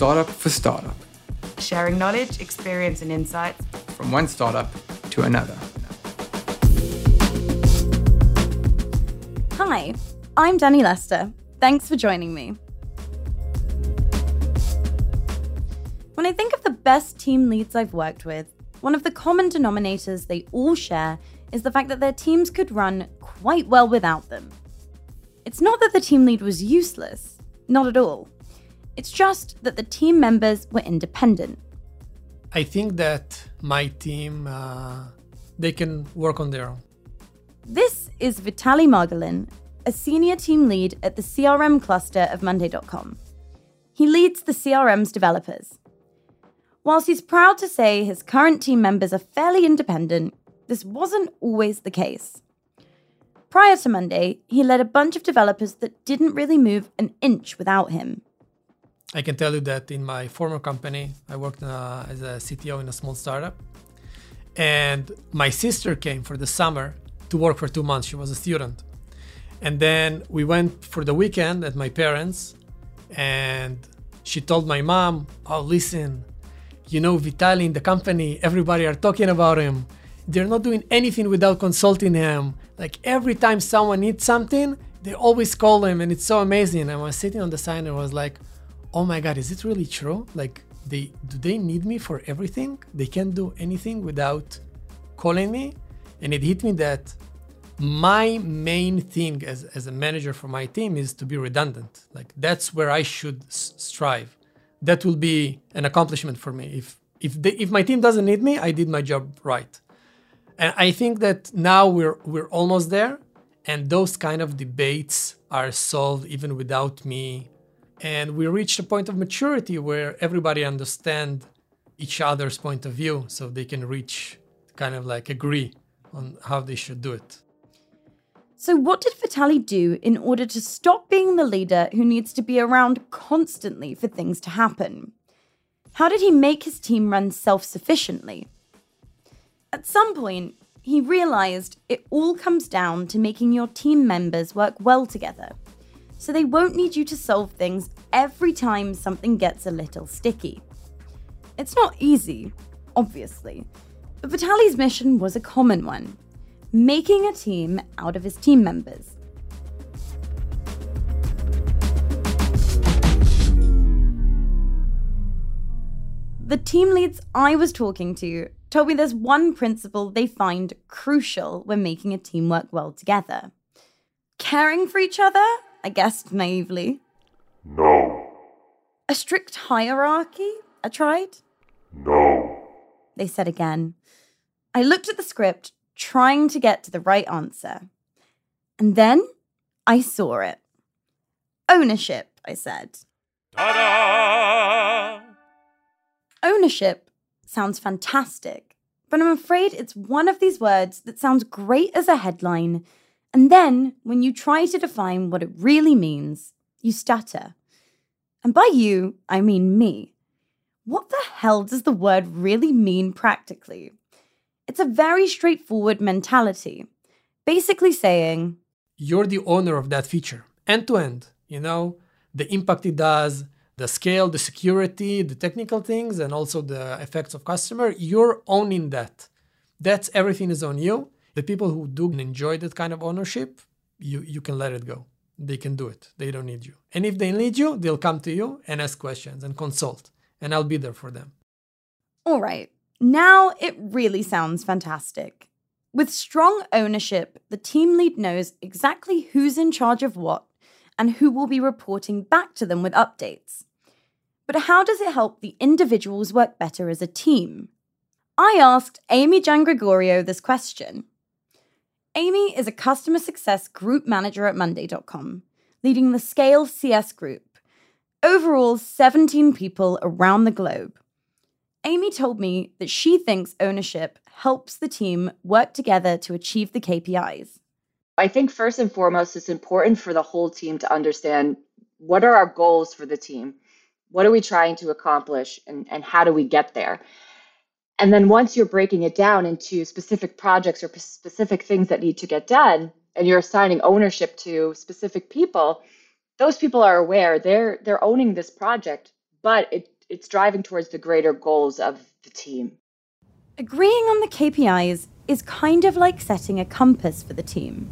startup for startup. Sharing knowledge, experience, and insights from one startup to another. Hi, I'm Danny Lester. Thanks for joining me. When I think of the best team leads I've worked with, one of the common denominators they all share is the fact that their teams could run quite well without them. It's not that the team lead was useless, not at all. It's just that the team members were independent. I think that my team, uh, they can work on their own. This is Vitaly Margolin, a senior team lead at the CRM cluster of Monday.com. He leads the CRM's developers. Whilst he's proud to say his current team members are fairly independent, this wasn't always the case. Prior to Monday, he led a bunch of developers that didn't really move an inch without him. I can tell you that in my former company, I worked uh, as a CTO in a small startup. And my sister came for the summer to work for two months. She was a student. And then we went for the weekend at my parents, and she told my mom, Oh, listen, you know Vitaly in the company, everybody are talking about him. They're not doing anything without consulting him. Like every time someone needs something, they always call him, and it's so amazing. And I was sitting on the side and I was like, oh my god, is it really true? Like they do they need me for everything? They can't do anything without calling me? And it hit me that my main thing as, as a manager for my team is to be redundant. Like that's where I should s- strive that will be an accomplishment for me. If if they, if my team doesn't need me, I did my job right. And I think that now we're we're almost there, and those kind of debates are solved even without me. And we reached a point of maturity where everybody understand each other's point of view, so they can reach kind of like agree on how they should do it. So, what did Vitaly do in order to stop being the leader who needs to be around constantly for things to happen? How did he make his team run self sufficiently? At some point, he realized it all comes down to making your team members work well together. So they won't need you to solve things every time something gets a little sticky. It's not easy, obviously, but Vitaly's mission was a common one making a team out of his team members. The team leads I was talking to told me there's one principle they find crucial when making a team work well together. Caring for each other, I guessed naively. No. A strict hierarchy, I tried. No. They said again. I looked at the script trying to get to the right answer. And then I saw it. Ownership, I said. Ta-da! Ownership sounds fantastic, but I'm afraid it's one of these words that sounds great as a headline, and then when you try to define what it really means, you stutter. And by you, I mean me. What the hell does the word really mean practically? It's a very straightforward mentality, basically saying, You're the owner of that feature, end to end. You know, the impact it does, the scale, the security, the technical things, and also the effects of customer. You're owning that. That's everything is on you. The people who do enjoy that kind of ownership, you, you can let it go. They can do it. They don't need you. And if they need you, they'll come to you and ask questions and consult. And I'll be there for them. All right. Now it really sounds fantastic. With strong ownership, the team lead knows exactly who's in charge of what and who will be reporting back to them with updates. But how does it help the individuals work better as a team? I asked Amy jan gregorio this question. Amy is a customer success group manager at Monday.com, leading the Scale CS group. Overall, 17 people around the globe. Amy told me that she thinks ownership helps the team work together to achieve the KPIs. I think first and foremost, it's important for the whole team to understand what are our goals for the team? What are we trying to accomplish? And, and how do we get there? And then once you're breaking it down into specific projects or p- specific things that need to get done, and you're assigning ownership to specific people, those people are aware they're they're owning this project but it, it's driving towards the greater goals of the team. Agreeing on the KPIs is kind of like setting a compass for the team.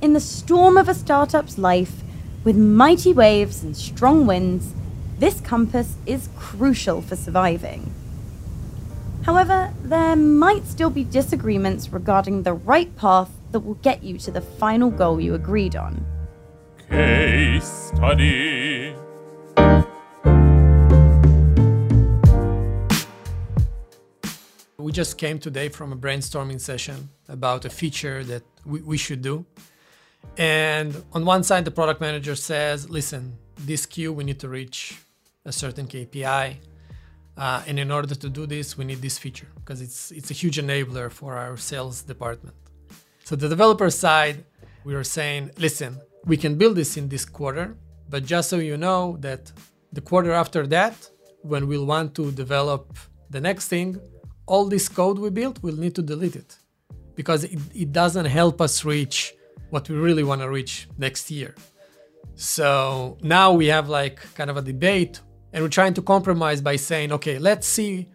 In the storm of a startup's life, with mighty waves and strong winds, this compass is crucial for surviving. However, there might still be disagreements regarding the right path that will get you to the final goal you agreed on. Case study. We just came today from a brainstorming session about a feature that we, we should do. And on one side, the product manager says, listen, this queue, we need to reach a certain KPI. Uh, and in order to do this, we need this feature because it's, it's a huge enabler for our sales department. So the developer side, we were saying, listen, we can build this in this quarter, but just so you know that the quarter after that, when we'll want to develop the next thing, all this code we built, we'll need to delete it because it, it doesn't help us reach what we really want to reach next year. So now we have like kind of a debate and we're trying to compromise by saying, okay, let's see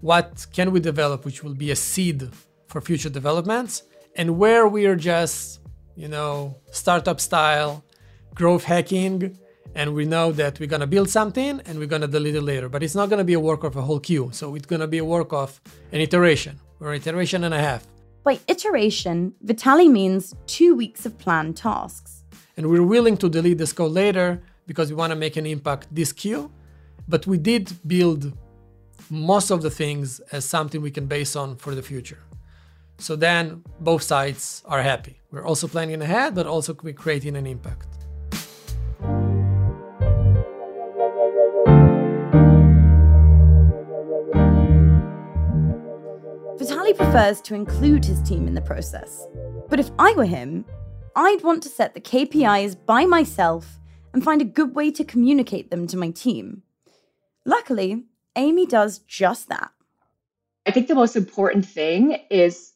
what can we develop which will be a seed for future developments and where we are just, you know, startup style growth hacking and we know that we're going to build something and we're going to delete it later. But it's not going to be a work of a whole queue. So it's going to be a work of an iteration or iteration and a half. By iteration, Vitali means two weeks of planned tasks. and we're willing to delete this code later because we want to make an impact this queue but we did build most of the things as something we can base on for the future so then both sides are happy we're also planning ahead but also we're creating an impact Vitali prefers to include his team in the process. But if I were him, I'd want to set the KPIs by myself and find a good way to communicate them to my team. Luckily, Amy does just that. I think the most important thing is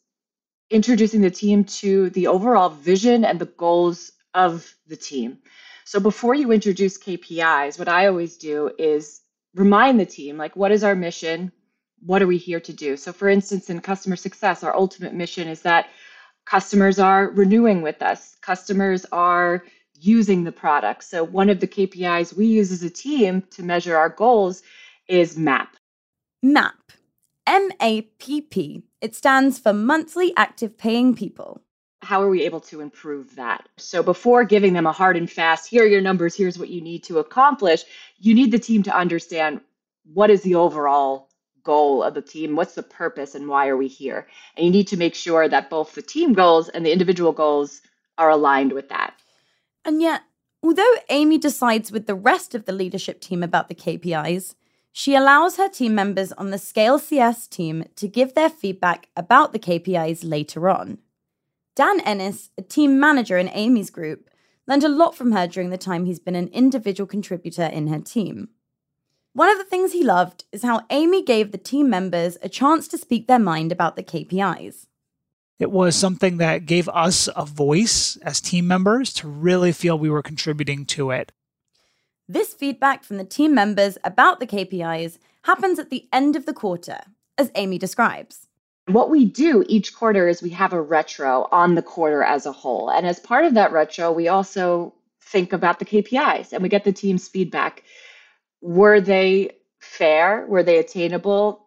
introducing the team to the overall vision and the goals of the team. So before you introduce KPIs, what I always do is remind the team like, what is our mission? What are we here to do? So, for instance, in customer success, our ultimate mission is that customers are renewing with us, customers are using the product. So, one of the KPIs we use as a team to measure our goals is MAP. MAP. M A P P. It stands for Monthly Active Paying People. How are we able to improve that? So, before giving them a hard and fast, here are your numbers, here's what you need to accomplish, you need the team to understand what is the overall goal of the team? What's the purpose and why are we here? And you need to make sure that both the team goals and the individual goals are aligned with that. And yet, although Amy decides with the rest of the leadership team about the KPIs, she allows her team members on the Scale CS team to give their feedback about the KPIs later on. Dan Ennis, a team manager in Amy's group, learned a lot from her during the time he's been an individual contributor in her team. One of the things he loved is how Amy gave the team members a chance to speak their mind about the KPIs. It was something that gave us a voice as team members to really feel we were contributing to it. This feedback from the team members about the KPIs happens at the end of the quarter, as Amy describes. What we do each quarter is we have a retro on the quarter as a whole. And as part of that retro, we also think about the KPIs and we get the team's feedback. Were they fair? Were they attainable?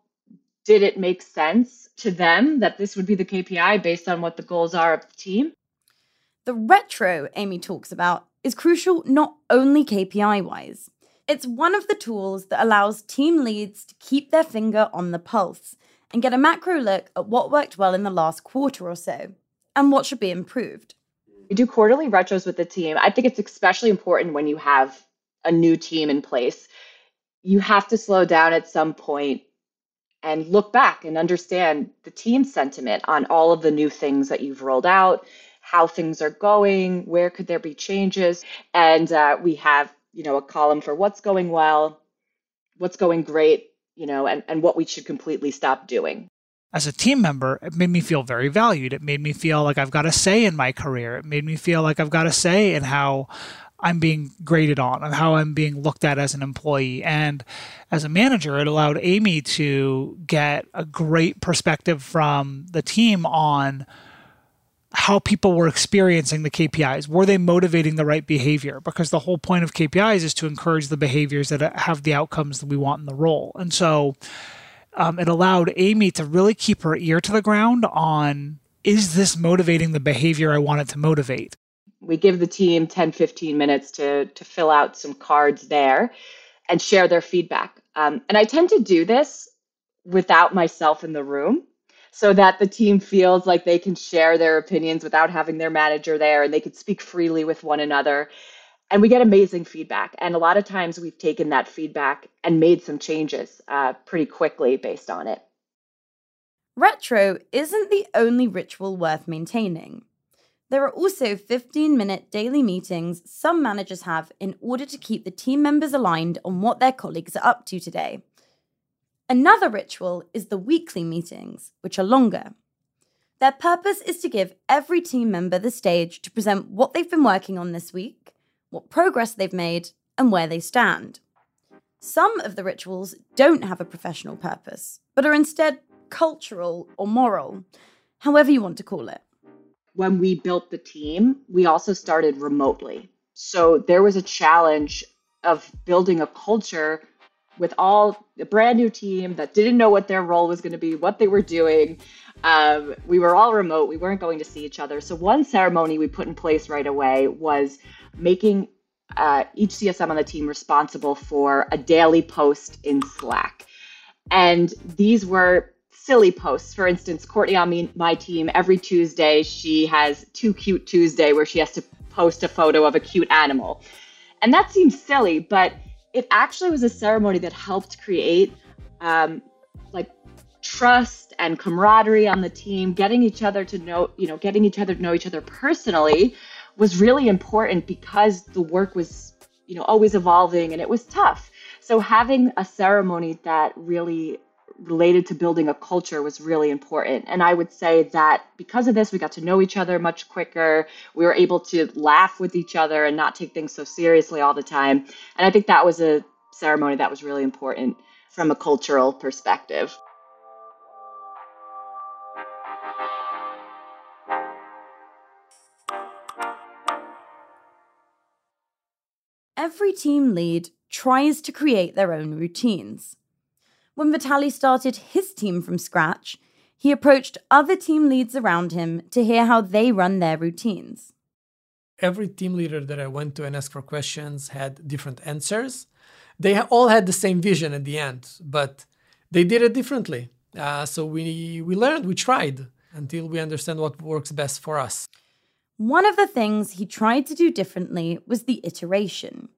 Did it make sense to them that this would be the KPI based on what the goals are of the team? The retro Amy talks about is crucial not only KPI wise, it's one of the tools that allows team leads to keep their finger on the pulse and get a macro look at what worked well in the last quarter or so and what should be improved. We do quarterly retros with the team. I think it's especially important when you have a new team in place. You have to slow down at some point and look back and understand the team sentiment on all of the new things that you've rolled out, how things are going, where could there be changes, and uh, we have you know a column for what's going well, what's going great, you know, and, and what we should completely stop doing. As a team member, it made me feel very valued. It made me feel like I've got a say in my career. It made me feel like I've got a say in how I'm being graded on and how I'm being looked at as an employee. And as a manager, it allowed Amy to get a great perspective from the team on how people were experiencing the KPIs. Were they motivating the right behavior? Because the whole point of KPIs is to encourage the behaviors that have the outcomes that we want in the role. And so um, it allowed Amy to really keep her ear to the ground on is this motivating the behavior I want it to motivate? We give the team 10, 15 minutes to, to fill out some cards there and share their feedback. Um, and I tend to do this without myself in the room so that the team feels like they can share their opinions without having their manager there and they can speak freely with one another. And we get amazing feedback. And a lot of times we've taken that feedback and made some changes uh, pretty quickly based on it. Retro isn't the only ritual worth maintaining. There are also 15 minute daily meetings some managers have in order to keep the team members aligned on what their colleagues are up to today. Another ritual is the weekly meetings, which are longer. Their purpose is to give every team member the stage to present what they've been working on this week, what progress they've made, and where they stand. Some of the rituals don't have a professional purpose, but are instead cultural, or moral, however you want to call it. When we built the team, we also started remotely. So there was a challenge of building a culture with all a brand new team that didn't know what their role was going to be, what they were doing. Um, we were all remote. We weren't going to see each other. So one ceremony we put in place right away was making uh, each CSM on the team responsible for a daily post in Slack. And these were silly posts. For instance, Courtney on me, my team, every Tuesday, she has Too Cute Tuesday where she has to post a photo of a cute animal. And that seems silly, but it actually was a ceremony that helped create um, like trust and camaraderie on the team, getting each other to know, you know, getting each other to know each other personally was really important because the work was, you know, always evolving and it was tough. So having a ceremony that really related to building a culture was really important. And I would say that because of this, we got to know each other much quicker. We were able to laugh with each other and not take things so seriously all the time. And I think that was a ceremony that was really important from a cultural perspective. Every team lead tries to create their own routines. When Vitali started his team from scratch, he approached other team leads around him to hear how they run their routines. Every team leader that I went to and asked for questions had different answers. They all had the same vision at the end, but they did it differently. Uh, so we, we learned, we tried until we understand what works best for us. One of the things he tried to do differently was the iteration.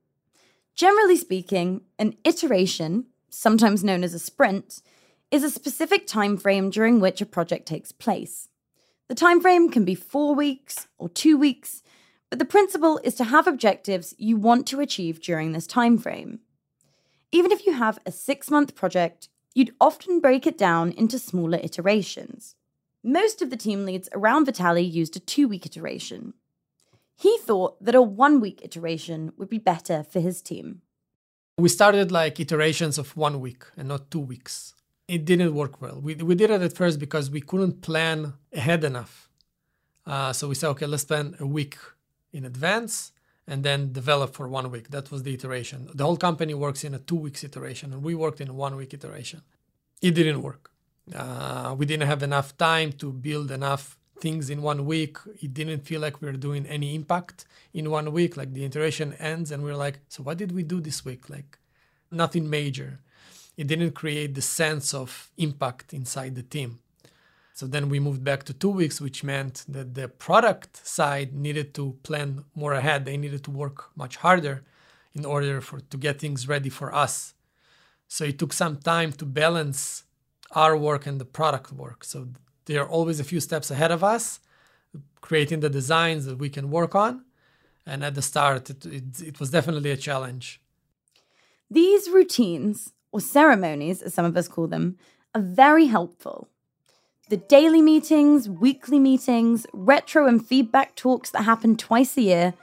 Generally speaking, an iteration sometimes known as a sprint, is a specific time frame during which a project takes place. The time frame can be 4 weeks or 2 weeks, but the principle is to have objectives you want to achieve during this time frame. Even if you have a 6-month project, you'd often break it down into smaller iterations. Most of the team leads around Vitali used a 2-week iteration. He thought that a 1-week iteration would be better for his team. We started like iterations of one week and not two weeks. It didn't work well. We, we did it at first because we couldn't plan ahead enough. Uh, so we said, okay, let's plan a week in advance and then develop for one week. That was the iteration. The whole company works in a two weeks iteration, and we worked in a one week iteration. It didn't work. Uh, we didn't have enough time to build enough things in one week. It didn't feel like we were doing any impact in one week. Like the iteration ends and we're like, so what did we do this week? Like nothing major. It didn't create the sense of impact inside the team. So then we moved back to two weeks, which meant that the product side needed to plan more ahead. They needed to work much harder in order for to get things ready for us. So it took some time to balance our work and the product work. So they are always a few steps ahead of us, creating the designs that we can work on. And at the start, it, it, it was definitely a challenge. These routines, or ceremonies as some of us call them, are very helpful. The daily meetings, weekly meetings, retro and feedback talks that happen twice a year,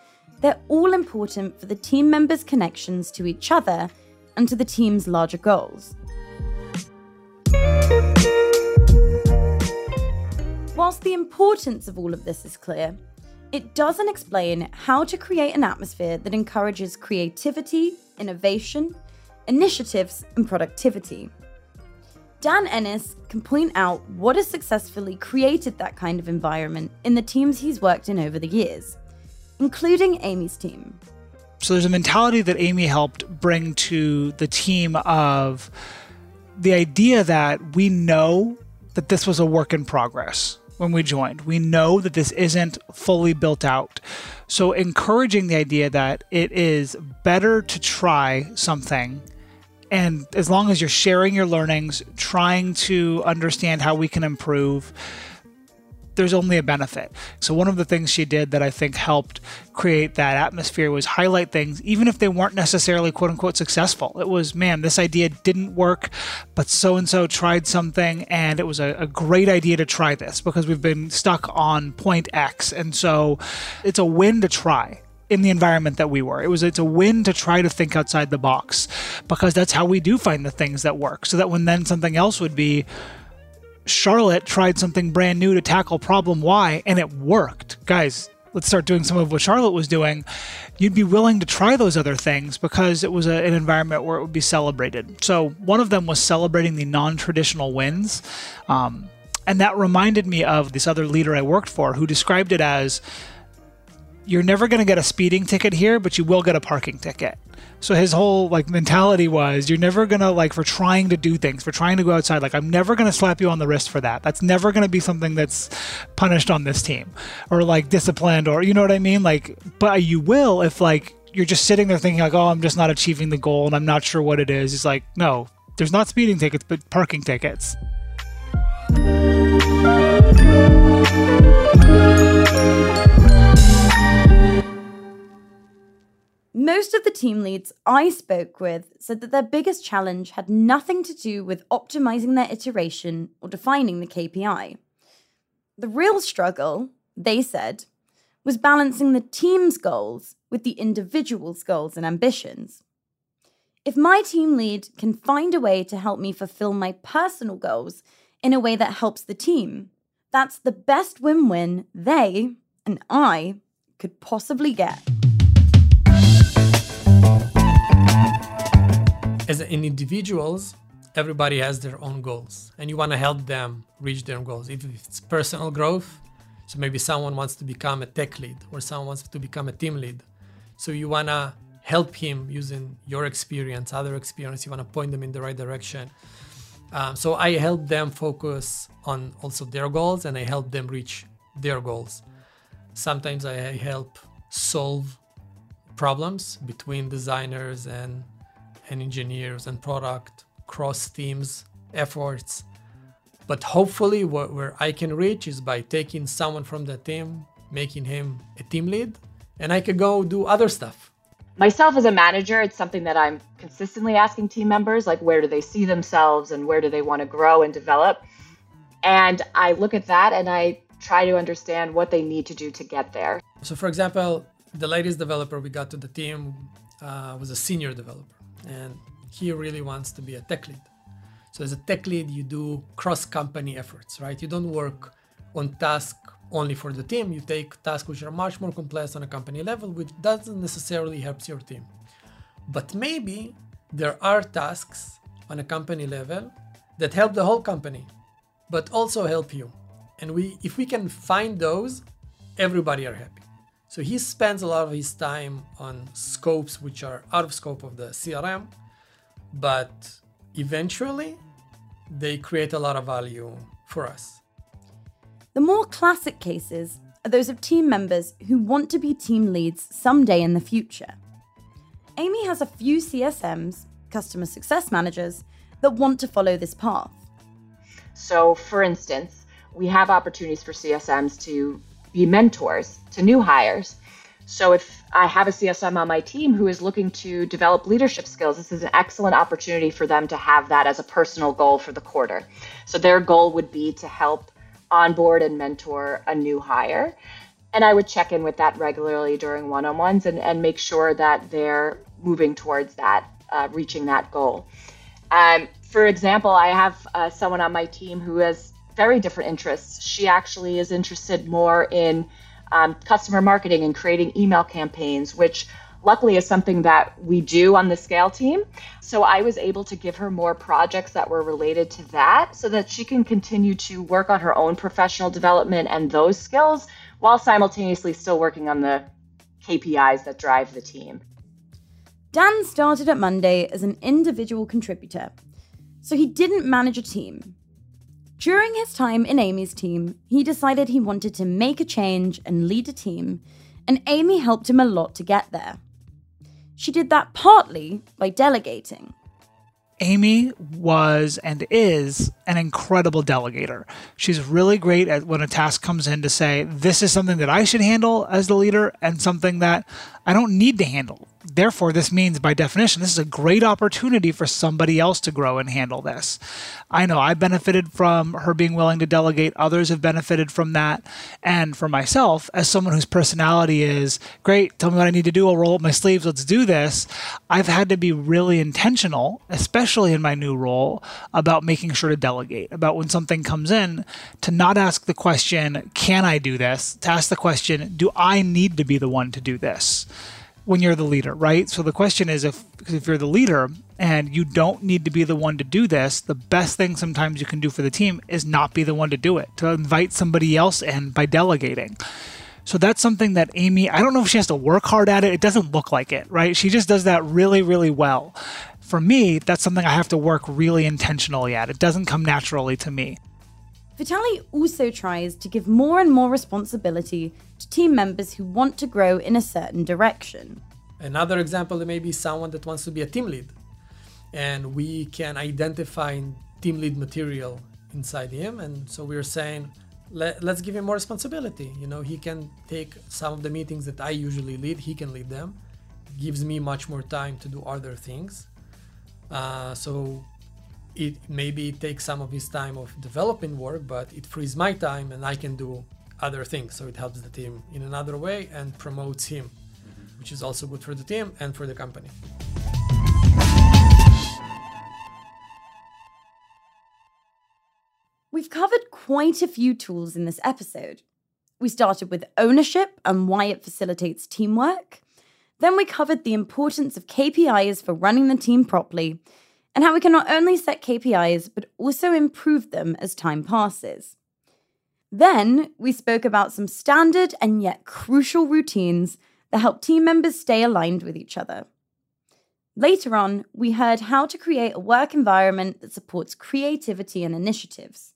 they're all important for the team members' connections to each other and to the team's larger goals. Whilst the importance of all of this is clear, it doesn't explain how to create an atmosphere that encourages creativity, innovation, initiatives, and productivity. Dan Ennis can point out what has successfully created that kind of environment in the teams he's worked in over the years, including Amy's team. So there's a mentality that Amy helped bring to the team of the idea that we know that this was a work in progress when we joined. We know that this isn't fully built out. So encouraging the idea that it is better to try something and as long as you're sharing your learnings, trying to understand how we can improve, there's only a benefit. So, one of the things she did that I think helped create that atmosphere was highlight things, even if they weren't necessarily quote unquote successful. It was, man, this idea didn't work, but so and so tried something, and it was a, a, great idea to try this because we've been stuck on point X. And so, it's a win to try in the environment that we were. It was it's a win to try to think outside the box because that's how we do find the things that work. So that when then something else would be Charlotte tried something brand new to tackle problem Y and it worked. Guys, let's start doing some of what Charlotte was doing. You'd be willing to try those other things because it was a, an environment where it would be celebrated. So one of them was celebrating the non-traditional wins. Um, and that reminded me of this other leader I worked for who described it as you're never going to get a speeding ticket here, but you will get a parking ticket. So his whole like mentality was you're never going to like for trying to do things, for trying to go outside, like I'm never going to slap you on the wrist for that. That's never going to be something that's punished on this team or like disciplined or you know what I mean? Like but you will if like you're just sitting there thinking like, "Oh, I'm just not achieving the goal and I'm not sure what it is." It's like, "No, there's not speeding tickets, but parking tickets." Most of the team leads I spoke with said that their biggest challenge had nothing to do with optimizing their iteration or defining the KPI. The real struggle, they said, was balancing the team's goals with the individual's goals and ambitions. If my team lead can find a way to help me fulfill my personal goals in a way that helps the team, that's the best win win they and I could possibly get. As in individuals, everybody has their own goals and you want to help them reach their goals. If it's personal growth, so maybe someone wants to become a tech lead or someone wants to become a team lead. So you want to help him using your experience, other experience, you want to point them in the right direction. Um, so I help them focus on also their goals and I help them reach their goals. Sometimes I help solve problems between designers and and engineers and product cross teams efforts. But hopefully what, where i can reach is by taking someone from the team making him a team lead and i could go do other stuff. Myself as a manager it's something that i'm consistently asking team members like where do they see themselves and where do they want to grow and develop? And i look at that and i try to understand what they need to do to get there. So for example the latest developer we got to the team uh, was a senior developer and he really wants to be a tech lead. So as a tech lead, you do cross-company efforts, right? You don't work on task only for the team. You take tasks which are much more complex on a company level, which doesn't necessarily help your team. But maybe there are tasks on a company level that help the whole company, but also help you. And we, if we can find those, everybody are happy. So he spends a lot of his time on scopes which are out of scope of the CRM, but eventually they create a lot of value for us. The more classic cases are those of team members who want to be team leads someday in the future. Amy has a few CSMs, customer success managers, that want to follow this path. So, for instance, we have opportunities for CSMs to be mentors to new hires. So if I have a CSM on my team who is looking to develop leadership skills, this is an excellent opportunity for them to have that as a personal goal for the quarter. So their goal would be to help onboard and mentor a new hire. And I would check in with that regularly during one on ones and, and make sure that they're moving towards that, uh, reaching that goal. Um, for example, I have uh, someone on my team who has very different interests. She actually is interested more in um, customer marketing and creating email campaigns, which luckily is something that we do on the scale team. So I was able to give her more projects that were related to that so that she can continue to work on her own professional development and those skills while simultaneously still working on the KPIs that drive the team. Dan started at Monday as an individual contributor, so he didn't manage a team. During his time in Amy's team, he decided he wanted to make a change and lead a team, and Amy helped him a lot to get there. She did that partly by delegating. Amy was and is an incredible delegator. She's really great at when a task comes in to say, this is something that I should handle as the leader and something that I don't need to handle. Therefore, this means by definition, this is a great opportunity for somebody else to grow and handle this. I know I benefited from her being willing to delegate, others have benefited from that. And for myself, as someone whose personality is great, tell me what I need to do, I'll roll up my sleeves, let's do this, I've had to be really intentional, especially in my new role, about making sure to delegate, about when something comes in, to not ask the question, can I do this? To ask the question, do I need to be the one to do this? When you're the leader, right? So the question is if if you're the leader and you don't need to be the one to do this, the best thing sometimes you can do for the team is not be the one to do it, to invite somebody else in by delegating. So that's something that Amy, I don't know if she has to work hard at it. It doesn't look like it, right? She just does that really, really well. For me, that's something I have to work really intentionally at. It doesn't come naturally to me. Vitali also tries to give more and more responsibility to team members who want to grow in a certain direction. Another example may be someone that wants to be a team lead, and we can identify team lead material inside him, and so we're saying, Let, us give him more responsibility. You know, he can take some of the meetings that I usually lead, he can lead them. gives me much more time to do other things. Uh, so it maybe takes some of his time of developing work, but it frees my time and I can do other things. So it helps the team in another way and promotes him, mm-hmm. which is also good for the team and for the company. We've covered quite a few tools in this episode. We started with ownership and why it facilitates teamwork. Then we covered the importance of KPIs for running the team properly and how we can not only set KPIs, but also improve them as time passes. Then we spoke about some standard and yet crucial routines that help team members stay aligned with each other. Later on, we heard how to create a work environment that supports creativity and initiatives.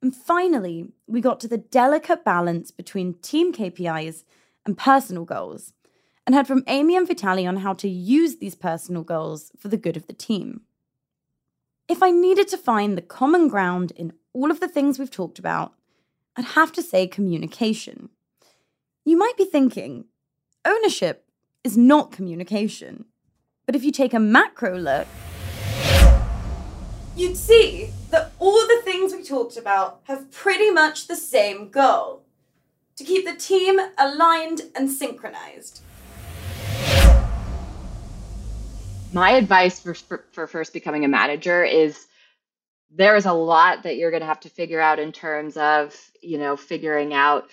And finally, we got to the delicate balance between team KPIs and personal goals, and heard from Amy and Vitali on how to use these personal goals for the good of the team. If I needed to find the common ground in all of the things we've talked about, I'd have to say communication. You might be thinking, ownership is not communication. But if you take a macro look, you'd see that all the things we talked about have pretty much the same goal to keep the team aligned and synchronized. My advice for, for, for first becoming a manager is there is a lot that you're going to have to figure out in terms of you know figuring out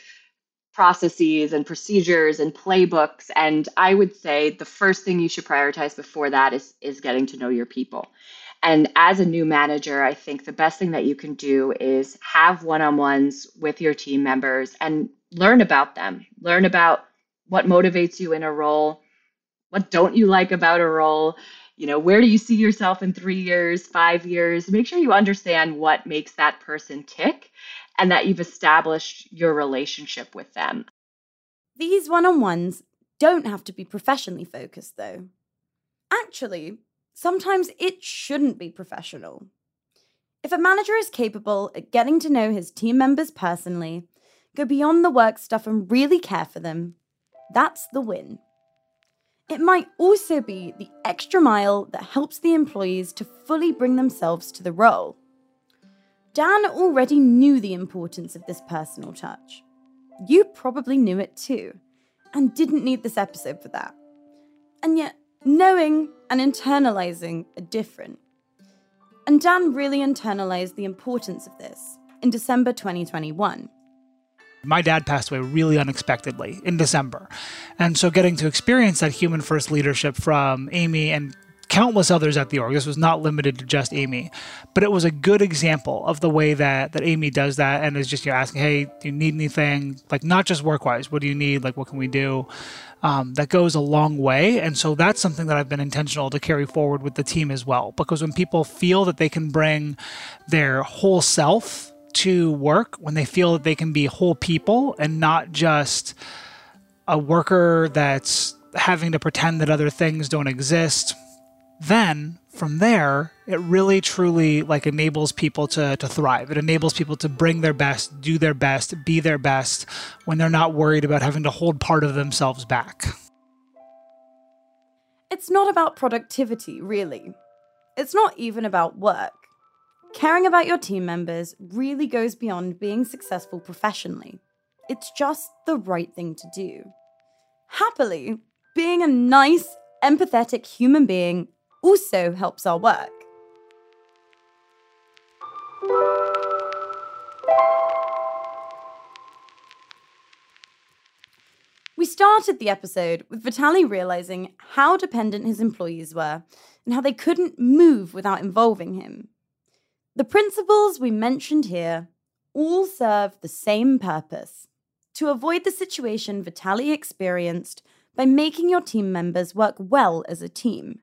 processes and procedures and playbooks. And i would say the first thing you should prioritize before that is is getting to know your people. And as a new manager i think the best thing that you can do is have one-on-ones with your team members and learn about them. Learn about what motivates you in a role what don't you like about a role? You know, where do you see yourself in three years, five years? Make sure you understand what makes that person tick and that you've established your relationship with them. These one on ones don't have to be professionally focused, though. Actually, sometimes it shouldn't be professional. If a manager is capable at getting to know his team members personally, go beyond the work stuff and really care for them, that's the win. It might also be the extra mile that helps the employees to fully bring themselves to the role. Dan already knew the importance of this personal touch. you probably knew it too, and didn't need this episode for that. And yet, knowing and internalizing are different. And Dan really internalized the importance of this in December 2021. My dad passed away really unexpectedly in December. And so getting to experience that human first leadership from Amy and countless others at the org. This was not limited to just Amy, but it was a good example of the way that that Amy does that and is just you know, asking, "Hey, do you need anything? Like not just work wise. What do you need? Like what can we do?" Um, that goes a long way, and so that's something that I've been intentional to carry forward with the team as well. Because when people feel that they can bring their whole self to work, when they feel that they can be whole people and not just a worker that's having to pretend that other things don't exist. Then from there it really truly like enables people to to thrive. It enables people to bring their best do their best be their best when they're not worried about having to hold part of themselves back. It's not about productivity really. It's not even about work caring about your team members really goes beyond being successful professionally it's just the right thing to do happily being a nice empathetic human being also helps our work. We started the episode with Vitali realizing how dependent his employees were and how they couldn't move without involving him. The principles we mentioned here all serve the same purpose to avoid the situation Vitali experienced by making your team members work well as a team.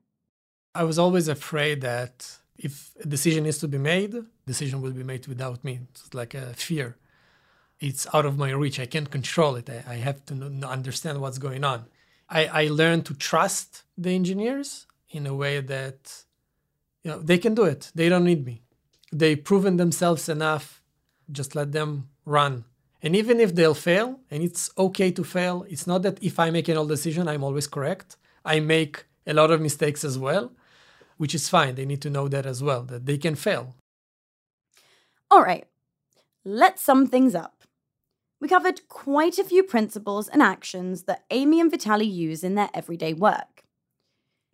I was always afraid that if a decision is to be made, decision will be made without me. It's like a fear. It's out of my reach. I can't control it. I, I have to understand what's going on. I, I learned to trust the engineers in a way that you know they can do it. They don't need me. They've proven themselves enough. Just let them run. And even if they'll fail, and it's okay to fail, it's not that if I make an old decision, I'm always correct. I make a lot of mistakes as well which is fine. They need to know that as well, that they can fail. All right, let's sum things up. We covered quite a few principles and actions that Amy and Vitali use in their everyday work.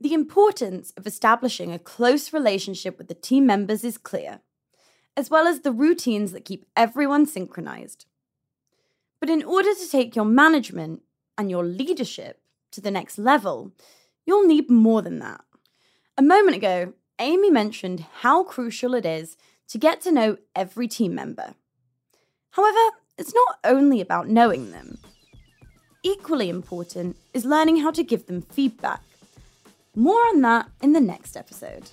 The importance of establishing a close relationship with the team members is clear, as well as the routines that keep everyone synchronized. But in order to take your management and your leadership to the next level, you'll need more than that. A moment ago, Amy mentioned how crucial it is to get to know every team member. However, it's not only about knowing them. Equally important is learning how to give them feedback. More on that in the next episode.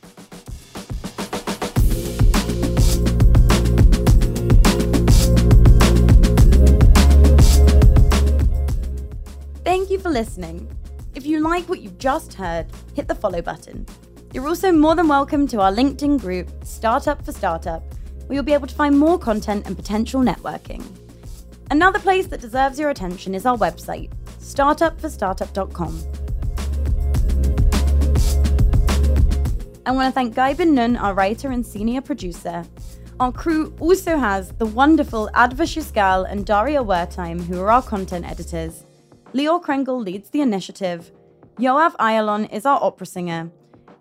Thank you for listening. If you like what you've just heard, hit the follow button you're also more than welcome to our LinkedIn group, Startup for Startup, where you'll be able to find more content and potential networking. Another place that deserves your attention is our website, startupforstartup.com. I want to thank Guy Bin Nun, our writer and senior producer. Our crew also has the wonderful Adva Shisgal and Daria Wertheim, who are our content editors. Leo Krengle leads the initiative. Yoav Ayalon is our opera singer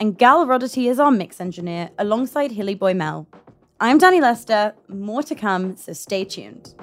and Gal Rodity is our mix engineer alongside Hilly Boy Mel. I'm Danny Lester, more to come, so stay tuned.